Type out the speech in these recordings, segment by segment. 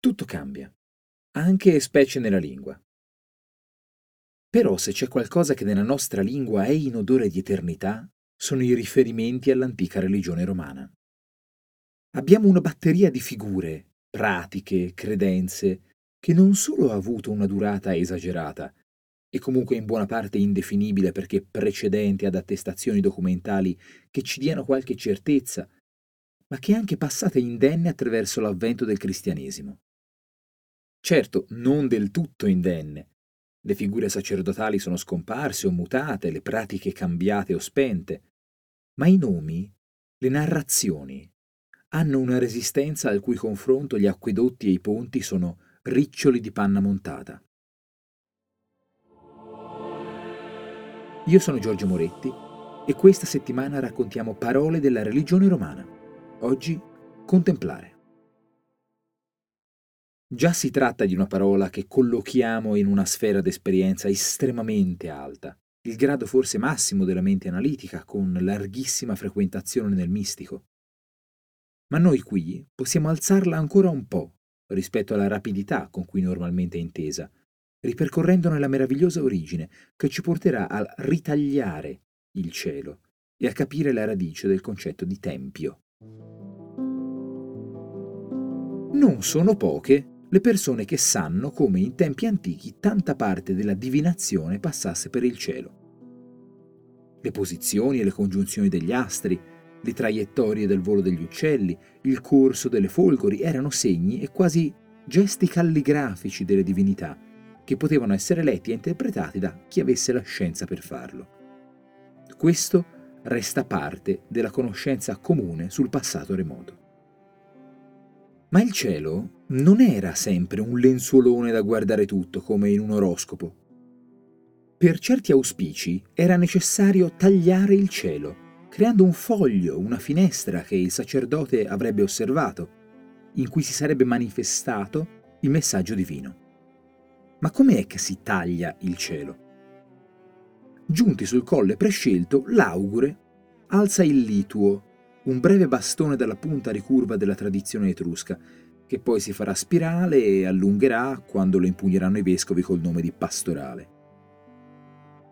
tutto cambia, anche e specie nella lingua. Però se c'è qualcosa che nella nostra lingua è in odore di eternità, sono i riferimenti all'antica religione romana. Abbiamo una batteria di figure, pratiche, credenze, che non solo ha avuto una durata esagerata, e comunque in buona parte indefinibile perché precedente ad attestazioni documentali che ci diano qualche certezza, ma che è anche passata indenne attraverso l'avvento del cristianesimo. Certo, non del tutto indenne. Le figure sacerdotali sono scomparse o mutate, le pratiche cambiate o spente, ma i nomi, le narrazioni, hanno una resistenza al cui confronto gli acquedotti e i ponti sono riccioli di panna montata. Io sono Giorgio Moretti e questa settimana raccontiamo parole della religione romana. Oggi contemplare. Già si tratta di una parola che collochiamo in una sfera d'esperienza estremamente alta, il grado forse massimo della mente analitica, con larghissima frequentazione nel mistico. Ma noi qui possiamo alzarla ancora un po' rispetto alla rapidità con cui normalmente è intesa, ripercorrendone la meravigliosa origine che ci porterà a ritagliare il cielo e a capire la radice del concetto di tempio. Non sono poche le persone che sanno come in tempi antichi tanta parte della divinazione passasse per il cielo. Le posizioni e le congiunzioni degli astri, le traiettorie del volo degli uccelli, il corso delle folgori erano segni e quasi gesti calligrafici delle divinità che potevano essere letti e interpretati da chi avesse la scienza per farlo. Questo resta parte della conoscenza comune sul passato remoto. Ma il cielo non era sempre un lenzuolone da guardare tutto come in un oroscopo. Per certi auspici era necessario tagliare il cielo, creando un foglio, una finestra che il sacerdote avrebbe osservato, in cui si sarebbe manifestato il messaggio divino. Ma com'è che si taglia il cielo? Giunti sul colle prescelto, l'augure alza il lituo, un breve bastone dalla punta ricurva della tradizione etrusca, che poi si farà spirale e allungherà quando lo impugneranno i vescovi col nome di pastorale.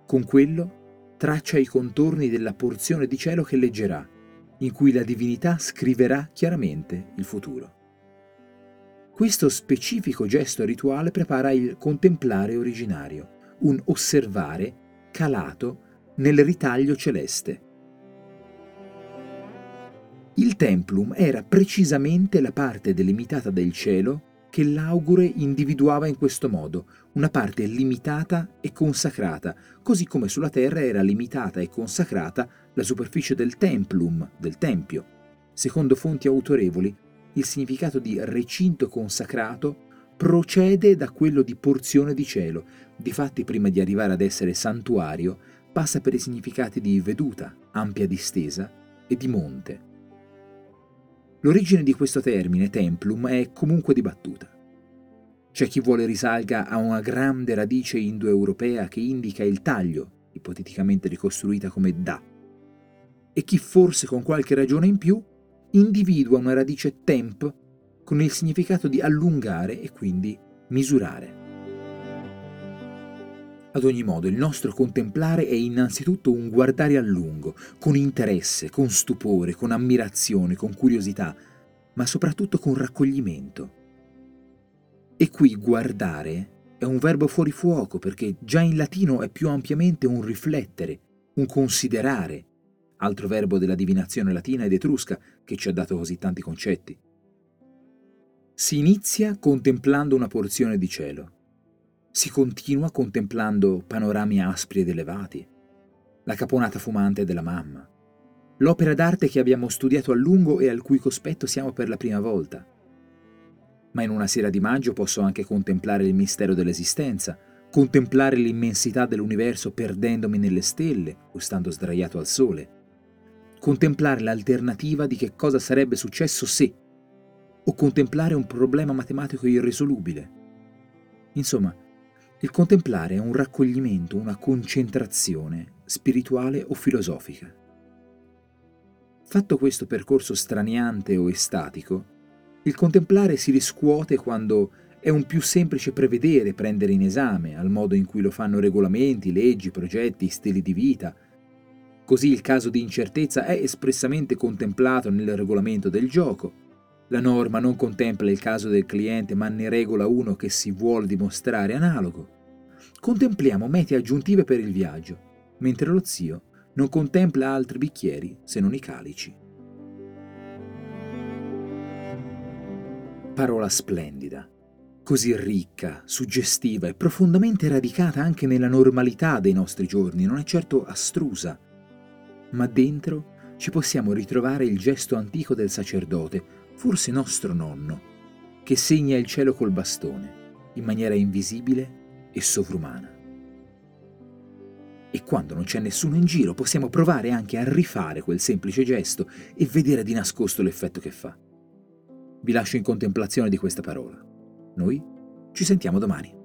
Con quello traccia i contorni della porzione di cielo che leggerà, in cui la divinità scriverà chiaramente il futuro. Questo specifico gesto rituale prepara il contemplare originario, un osservare calato nel ritaglio celeste. Il templum era precisamente la parte delimitata del cielo che l'augure individuava in questo modo, una parte limitata e consacrata, così come sulla terra era limitata e consacrata la superficie del templum, del tempio. Secondo fonti autorevoli, il significato di recinto consacrato procede da quello di porzione di cielo. Difatti, prima di arrivare ad essere santuario, passa per i significati di veduta, ampia distesa e di monte. L'origine di questo termine, templum, è comunque dibattuta. C'è chi vuole risalga a una grande radice indoeuropea che indica il taglio, ipoteticamente ricostruita come da, e chi forse con qualche ragione in più individua una radice temp con il significato di allungare e quindi misurare. Ad ogni modo, il nostro contemplare è innanzitutto un guardare a lungo, con interesse, con stupore, con ammirazione, con curiosità, ma soprattutto con raccoglimento. E qui guardare è un verbo fuori fuoco perché già in latino è più ampiamente un riflettere, un considerare, altro verbo della divinazione latina ed etrusca che ci ha dato così tanti concetti. Si inizia contemplando una porzione di cielo. Si continua contemplando panorami aspri ed elevati. La caponata fumante della mamma. L'opera d'arte che abbiamo studiato a lungo e al cui cospetto siamo per la prima volta. Ma in una sera di maggio posso anche contemplare il mistero dell'esistenza, contemplare l'immensità dell'universo perdendomi nelle stelle o stando sdraiato al sole contemplare l'alternativa di che cosa sarebbe successo se, o contemplare un problema matematico irrisolubile. Insomma, il contemplare è un raccoglimento, una concentrazione spirituale o filosofica. Fatto questo percorso straniante o estatico, Il contemplare si riscuote quando è un più semplice prevedere, prendere in esame, al modo in cui lo fanno regolamenti, leggi, progetti, stili di vita. Così il caso di incertezza è espressamente contemplato nel regolamento del gioco. La norma non contempla il caso del cliente ma ne regola uno che si vuole dimostrare analogo. Contempliamo mete aggiuntive per il viaggio, mentre lo zio non contempla altri bicchieri se non i calici. Parola splendida, così ricca, suggestiva e profondamente radicata anche nella normalità dei nostri giorni, non è certo astrusa, ma dentro ci possiamo ritrovare il gesto antico del sacerdote, forse nostro nonno, che segna il cielo col bastone, in maniera invisibile e sovrumana. E quando non c'è nessuno in giro possiamo provare anche a rifare quel semplice gesto e vedere di nascosto l'effetto che fa. Vi lascio in contemplazione di questa parola. Noi ci sentiamo domani.